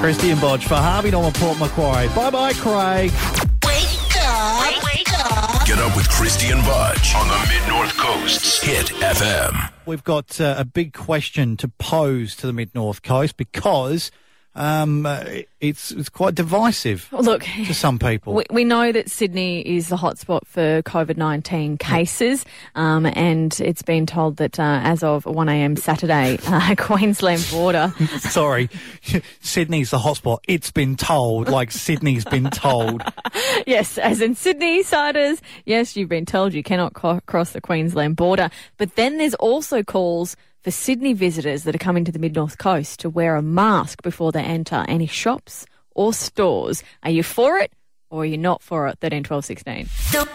B: Christian Bodge for Harvey Norman Port Macquarie. Bye bye, Craig. Wake up. Wake up.
D: Get up with Krysti and Bodge on the Mid North Coast's Hit FM.
B: We've got uh, a big question to pose to the Mid North Coast because um, uh, it's it's quite divisive
E: Look,
B: to some people.
E: we, we know that Sydney is the hotspot for COVID 19 cases, um, and it's been told that uh, as of 1am Saturday, uh, Queensland border.
B: Sorry, Sydney's the hotspot. It's been told, like Sydney's been told.
E: yes, as in Sydney siders, yes, you've been told you cannot co- cross the Queensland border. But then there's also calls for Sydney visitors that are coming to the mid north coast to wear a mask before they enter any shops or stores. Are you for it or are you not for it? 13, 12, 16.
A: A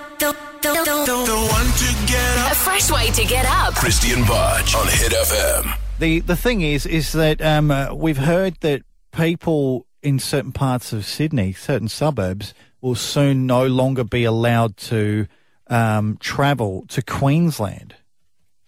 A: fresh way to get up.
D: Christian Bodge on Hit FM.
B: The the thing is, is that um, uh, we've heard that people in certain parts of Sydney, certain suburbs, will soon no longer be allowed to um, travel to Queensland.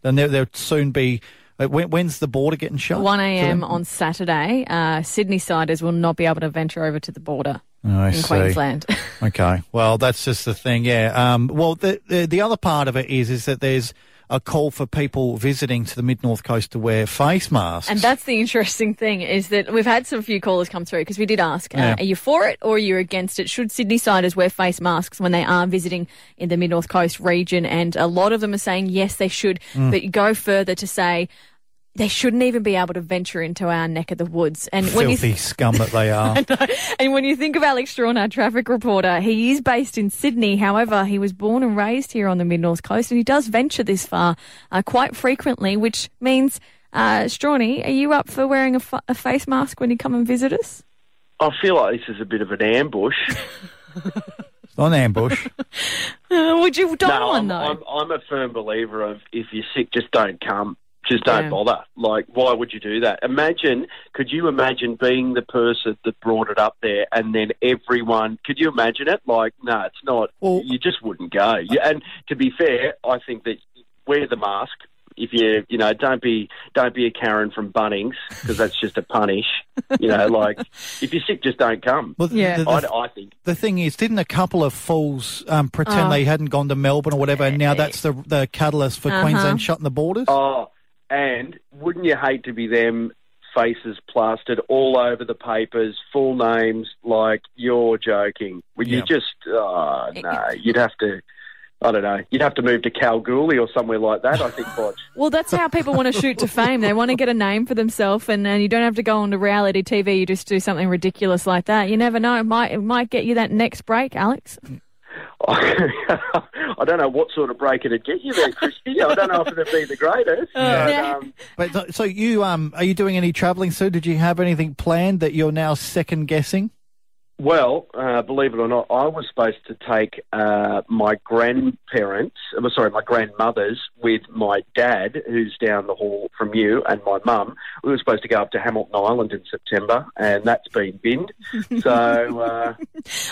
B: And there, there'll soon be. Uh, When, when's the border getting shut?
E: 1
B: for
E: a.m. on Saturday, uh, Sydney siders will not be able to venture over to the border
B: Oh,
E: in
B: see.
E: Queensland.
B: Okay. Well, that's just the thing. Yeah. Um, well, the, the the other part of it is is that there's a call for people visiting to the mid north coast to wear face masks.
E: And that's the interesting thing is that we've had some few callers come through because we did ask,
B: Yeah.
E: uh, are you for it or are you against it? Should Sydney siders wear face masks when they are visiting in the mid north coast region? And a lot of them are saying yes, they should,
B: Mm.
E: but you go further to say they shouldn't even be able to venture into our neck of the woods. And when you
B: filthy scum that they are.
E: and when you think of Alex Strawn, our traffic reporter, he is based in Sydney. However, he was born and raised here on the mid north coast, and he does venture this far uh, quite frequently, which means, uh, Strawny, are you up for wearing a, fa- a face mask when you come and visit us?
H: I feel like this is a bit of an ambush.
B: It's not ambush.
E: Uh, would you don't
H: no,
E: one
H: I'm,
E: though?
H: I'm, I'm a firm believer of if you're sick, just don't come. Just don't
E: Yeah.
H: bother. Like, why would you do that? Imagine, could you imagine being the person that brought it up there and then everyone, could you imagine it? Like, no, it's not.
B: Well-
H: you just wouldn't go. You, and to be fair, I think that wear the mask. If you, you know, don't be, don't be a Karen from Bunnings because that's just a punish. You know, like if you're sick, just don't come.
B: Well,
E: Yeah.
B: the, the,
H: I, I think.
B: the thing is, didn't a couple of fools um, pretend
E: Oh.
B: they hadn't gone to Melbourne or whatever, and now that's the the catalyst for
E: Uh-huh.
B: Queensland shutting the borders?
H: Oh, and wouldn't you hate to be them faces plastered all over the papers, full names, like you're joking? Would
B: Yeah.
H: you just, oh, no, you'd have to, I don't know, you'd have to move to Kalgoorlie or somewhere like that, I think, Bodge.
E: well, that's how people want to shoot to fame. They want to get a name for themselves, and, and you don't have to go on to reality TV. You just do something ridiculous like that. You never know; it might it might get you that next break, Alex.
H: I don't know what sort of break it'd get you there, Krysti. I don't know if it'd be the greatest. but,
E: Yeah.
H: um,
B: But so- so you um are you doing any travelling soon? Did you have anything planned that you're now second guessing?
H: Well, uh, believe it or not, I was supposed to take uh, my grandparents, uh, sorry, my grandmothers with my dad, who's down the hall from you, and my mum. We were supposed to go up to Hamilton Island in September, and that's been binned. So, uh,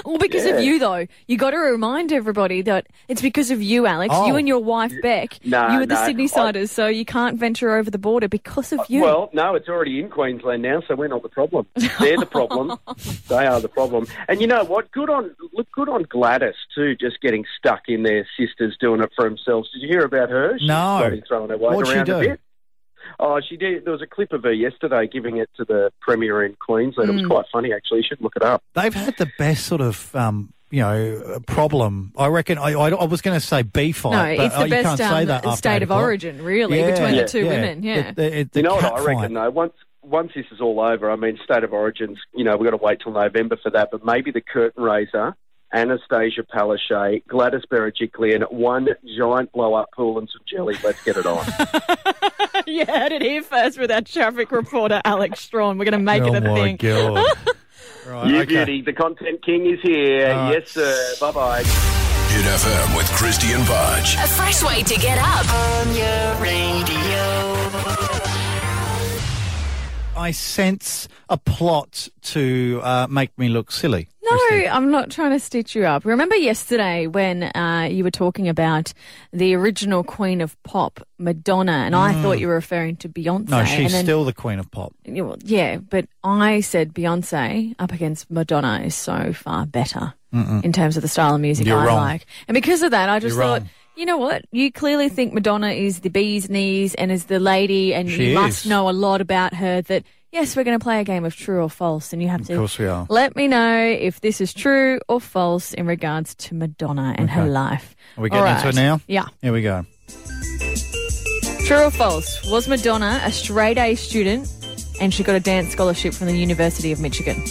E: Well, because of you, though, you got to remind everybody that it's because of you, Alex.
B: Oh.
E: You and your wife Beck.
H: No,
E: you were the
H: no,
E: Sydney
H: I-
E: siders, so you can't venture over the border because of you.
H: well, no, it's already in Queensland now, so we're not the problem. They're the problem. they are the problem. And you know what? Good on look, good on Gladys too, just getting stuck in their sisters doing it for themselves. Did you hear about her? She's
B: No.
H: throwing her weight
B: What'd she
H: around
B: do?
H: a bit. Oh, she did. There was a clip of her yesterday giving it to the premier in Queensland. It was quite funny, actually. You should look it up.
B: They've had the best sort of um you know problem. I reckon. I I, I was going to say beef fight.
E: no,
B: but,
E: it's
B: oh,
E: the
B: you
E: best
B: can't say
E: um,
B: that
E: state of origin, really,
B: Yeah,
E: between
H: Yeah.
E: the two
B: yeah.
E: women. Yeah.
B: The- the- the
H: you know what I reckon
B: fight.
H: though? Once once this is all over, I mean, state of origins. You know, we've got to wait till November for that. But maybe the curtain raiser, Annastacia Palaszczuk, Gladys Berejiklian, one giant blow up pool and some jelly. Let's get it on.
E: you heard it here first with our traffic reporter, Alex Strawn. We're going to make
B: oh
E: it a oh,
B: my
E: thing.
B: god! right,
H: you
B: okay.
H: beauty, the content king is here.
B: All right.
H: Yes, sir. Bye bye.
D: Hit FM with Krysti and Bodge.
A: A fresh way to get up.
B: I sense a plot to uh, make me look silly.
E: No, I'm not trying to stitch you up. Remember yesterday when uh, you were talking about the original Queen of Pop, Madonna, and I thought you were referring to Beyonce.
B: Mm. No, she's
E: and then,
B: still the queen of pop.
E: Yeah, but I said Beyonce up against Madonna is so far better in terms of the style of music
B: You're
E: I
B: wrong.
E: like. And because of that, I just
B: You're
E: thought,
B: wrong.
E: You know what? You clearly think Madonna is the bee's knees and is the lady, and
B: She
E: you must
B: is.
E: know a lot about her that. Yes, we're going to play a game of true or false, and you have
B: Of
E: to
B: course we are.
E: let me know if this is true or false in regards to Madonna and her
B: Okay.
E: life.
B: Are we getting
E: All
B: into it now?
E: Yeah.
B: Here we go.
E: True or false? Was Madonna a straight A student and she got a dance scholarship from the University of Michigan?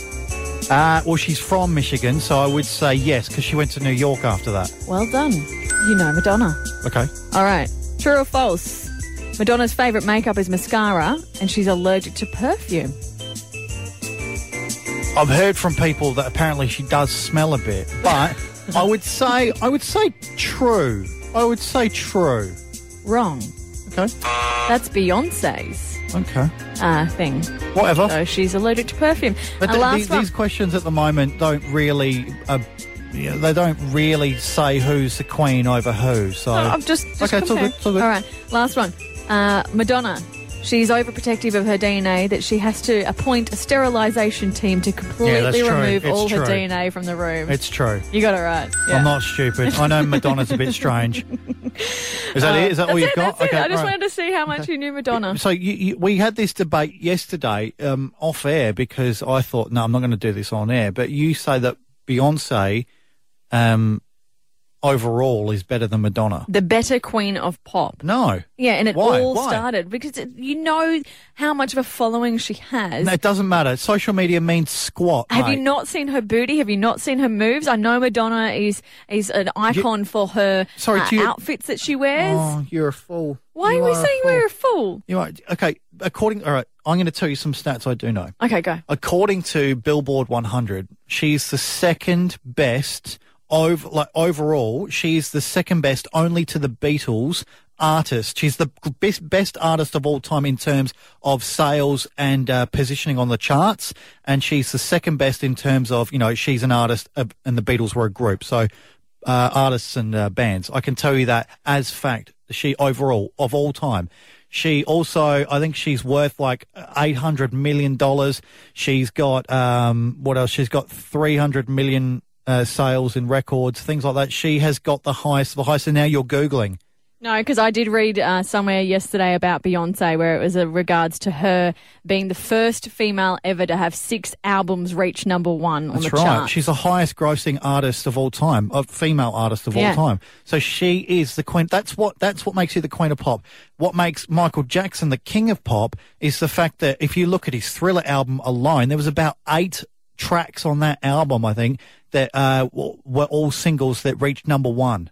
B: Uh, well, she's from Michigan, so I would say yes because she went to New York after that.
E: Well done. You know Madonna.
B: Okay.
E: All right. True or false? Madonna's favourite makeup is mascara and she's allergic to perfume.
B: I've heard from people that apparently she does smell a bit, but I would say I would say true. I would say true.
E: Wrong.
B: Okay.
E: That's Beyonce's
B: Okay.
E: uh, thing.
B: Whatever.
E: So she's allergic to perfume.
B: But th- these,
E: one.
B: these questions at the moment don't really uh, know, they don't really say who's the queen over who. So
E: No, I'm just, just
B: okay, it's all
E: comparing.
B: good. It's all good.
E: All right, last one. Uh, Madonna. She's overprotective of her DNA that she has to appoint a sterilisation team to completely
B: true.
E: remove all her. DNA from the room.
B: It's true.
E: you got it right. Yeah.
B: I'm not stupid. I know Madonna's a bit strange. Is that it? Is that all you've
E: it,
B: got?
E: it. I just
B: right.
E: wanted to see how much you knew Madonna.
B: So you, you, we had this debate yesterday um, off air because I thought, no, I'm not going to do this on air. But you say that Beyonce um, overall is better than Madonna.
E: The better queen of pop.
B: No,
E: Yeah, and it
B: Why?
E: all
B: Why?
E: started because it, you know how much of a following she has.
B: No, it doesn't matter. Social media means squat.
E: Have you not seen her booty? Have you not seen her moves? I know Madonna is is an icon for her
B: Sorry,
E: uh,
B: you-
E: outfits that she wears.
B: Oh, you're a fool.
E: Why
B: You
E: are we
B: a
E: saying
B: fool.
E: we're a fool?
B: You are okay. According, all right. I'm going to tell you some stats I do know.
E: Okay, go.
B: According to Billboard 100, she's the second best over like overall. She's the second best, only to the Beatles artist. She's the best best artist of all time in terms of sales and uh, positioning on the charts, and she's the second best in terms of you know she's an artist of, and the Beatles were a group. So uh, artists and uh, bands. I can tell you that as fact. She overall of all time. She also, I think she's worth like eight hundred million dollars. She's got um, what else? She's got three hundred million uh, sales in records, things like that. She has got the highest, the highest. And now you're googling.
E: No, because I did read uh, somewhere yesterday about Beyonce where it was in regards to her being the first female ever to have six albums reach number one on
B: That's
E: the
B: right.
E: chart.
B: She's the highest grossing artist of all time, of female artist of
E: Yeah.
B: all time. So she is the queen. That's what that's what makes you the queen of pop. What makes Michael Jackson the king of pop is the fact that if you look at his Thriller album alone, there was about eight tracks on that album, I think, that uh, were all singles that reached number one.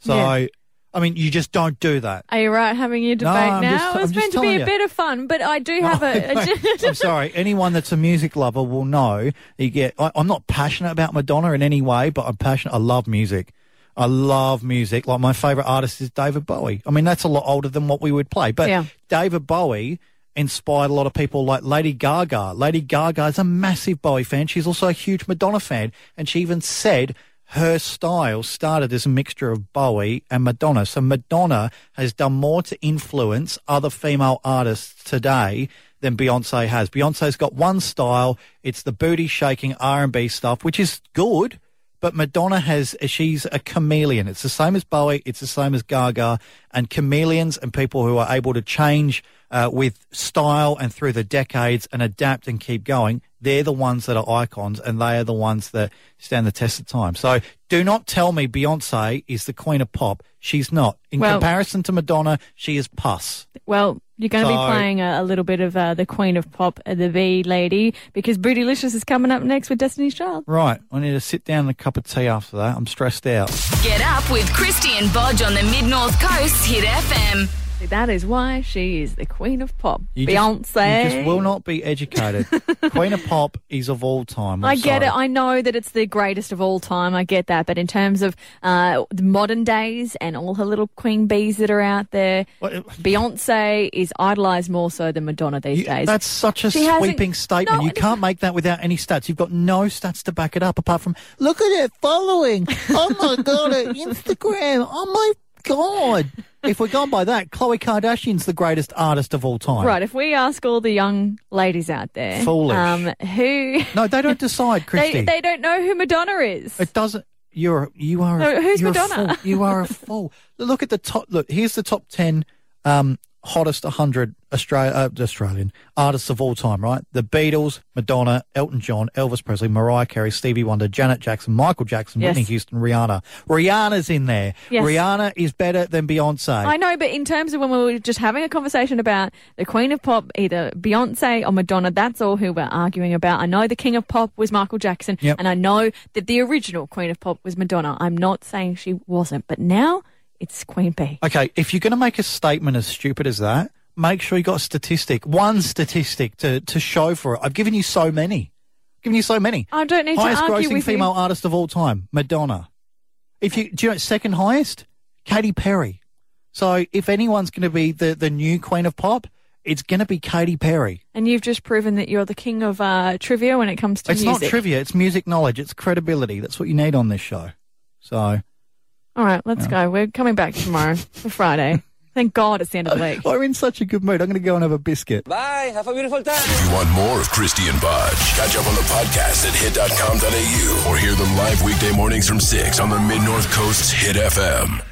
B: So,
E: Yeah.
B: I mean, you just don't do that.
E: Are you right having your debate
B: I'm
E: now?
B: just-
E: it was meant to be a
B: you.
E: bit of fun, but I do have a. a
B: I'm sorry. Anyone that's a music lover will know. You get. I, I'm not passionate about Madonna in any way, but I'm passionate. I love music. I love music. Like my favorite artist is David Bowie. I mean, that's a lot older than what we would play, but
E: Yeah.
B: David Bowie inspired a lot of people like Lady Gaga. Lady Gaga is a massive Bowie fan. She's also a huge Madonna fan, and she even said her style started as a mixture of Bowie and Madonna. So Madonna has done more to influence other female artists today than Beyonce has. Beyonce's got one style. It's the booty shaking R&B stuff, which is good. But Madonna has, she's a chameleon. It's the same as Bowie. It's the same as Gaga. And chameleons and people who are able to change uh, with style and through the decades and adapt and keep going, they're the ones that are icons and they are the ones that stand the test of time. So do not tell me Beyonce is the queen of pop. She's not. In
E: Well-
B: comparison to Madonna, she is pus.
E: well, you're going to be playing a, a little bit of uh, the Queen of Pop, uh, the V lady, because Bootylicious is coming up next with Destiny's Child.
B: Right. I need to sit down and a cup of tea after that. I'm stressed out.
A: Get up with Krysti and Bodge on the Mid North Coast Hit FM.
E: That is why she is the Queen of Pop.
B: You just-
E: Beyonce.
B: you just will not be educated. Queen of Pop is of all time. I'm
E: I get
B: sorry.
E: it. I know that it's the greatest of all time. I get that. But in terms of uh, the modern days and all her little queen bees that are out there, Beyonce is idolized more so than Madonna these
B: You-
E: days.
B: That's such a
E: She
B: sweeping statement.
E: No,
B: you can't make that without any stats. You've got no stats to back it up apart from, look at it following. Oh my God, her Instagram. Oh my God. if we're going by that, Khloe Kardashian's the greatest artist of all time.
E: Right, if we ask all the young ladies out there,
B: Foolish.
E: um, who
B: No, they don't decide, Krysti.
E: they they don't know who Madonna is.
B: It doesn't. You're you are.
E: No, who's
B: a
E: Madonna?
B: fool. You are a fool. Look at the top. Look, here's the top ten um, hottest 100 Australia, uh, Australian artists of all time. Right, the Beatles, Madonna, Elton John, Elvis Presley, Mariah Carey, Stevie Wonder, Janet Jackson, Michael Jackson,
E: Yes.
B: Whitney Houston, Rihanna. Rihanna's in there.
E: Yes.
B: Rihanna is better than Beyonce.
E: I know, but in terms of when we were just having a conversation about the Queen of Pop, either Beyonce or Madonna, that's all who we're arguing about. I know the King of Pop was Michael Jackson,
B: Yep.
E: and I know that the original Queen of Pop was Madonna. I'm not saying she wasn't, but now it's Queen Bee.
B: Okay, if you're going to make a statement as stupid as that, make sure you got a statistic, one statistic to, to show for it. I've given you so many. given you so many.
E: I don't need
B: highest
E: to argue
B: grossing
E: with
B: female
E: you.
B: artist of all time, Madonna. If you do you know second highest, Katy Perry. So if anyone's going to be the the new queen of pop, it's going to be Katy Perry.
E: And you've just proven that you're the king of uh, trivia when it comes to
B: It's
E: music.
B: It's not trivia, it's music knowledge, it's credibility. That's what you need on this show. So,
E: All right, let's go. We're coming back tomorrow for Friday. Thank God it's the end of the week.
B: I'm in such a good mood. I'm going to go and have a biscuit.
J: Bye. Have a beautiful time.
D: If you want more of Krysti and Bodge, catch up on the podcast at hit.com.au or hear them live weekday mornings from 6 on the Mid North Coast's Hit FM.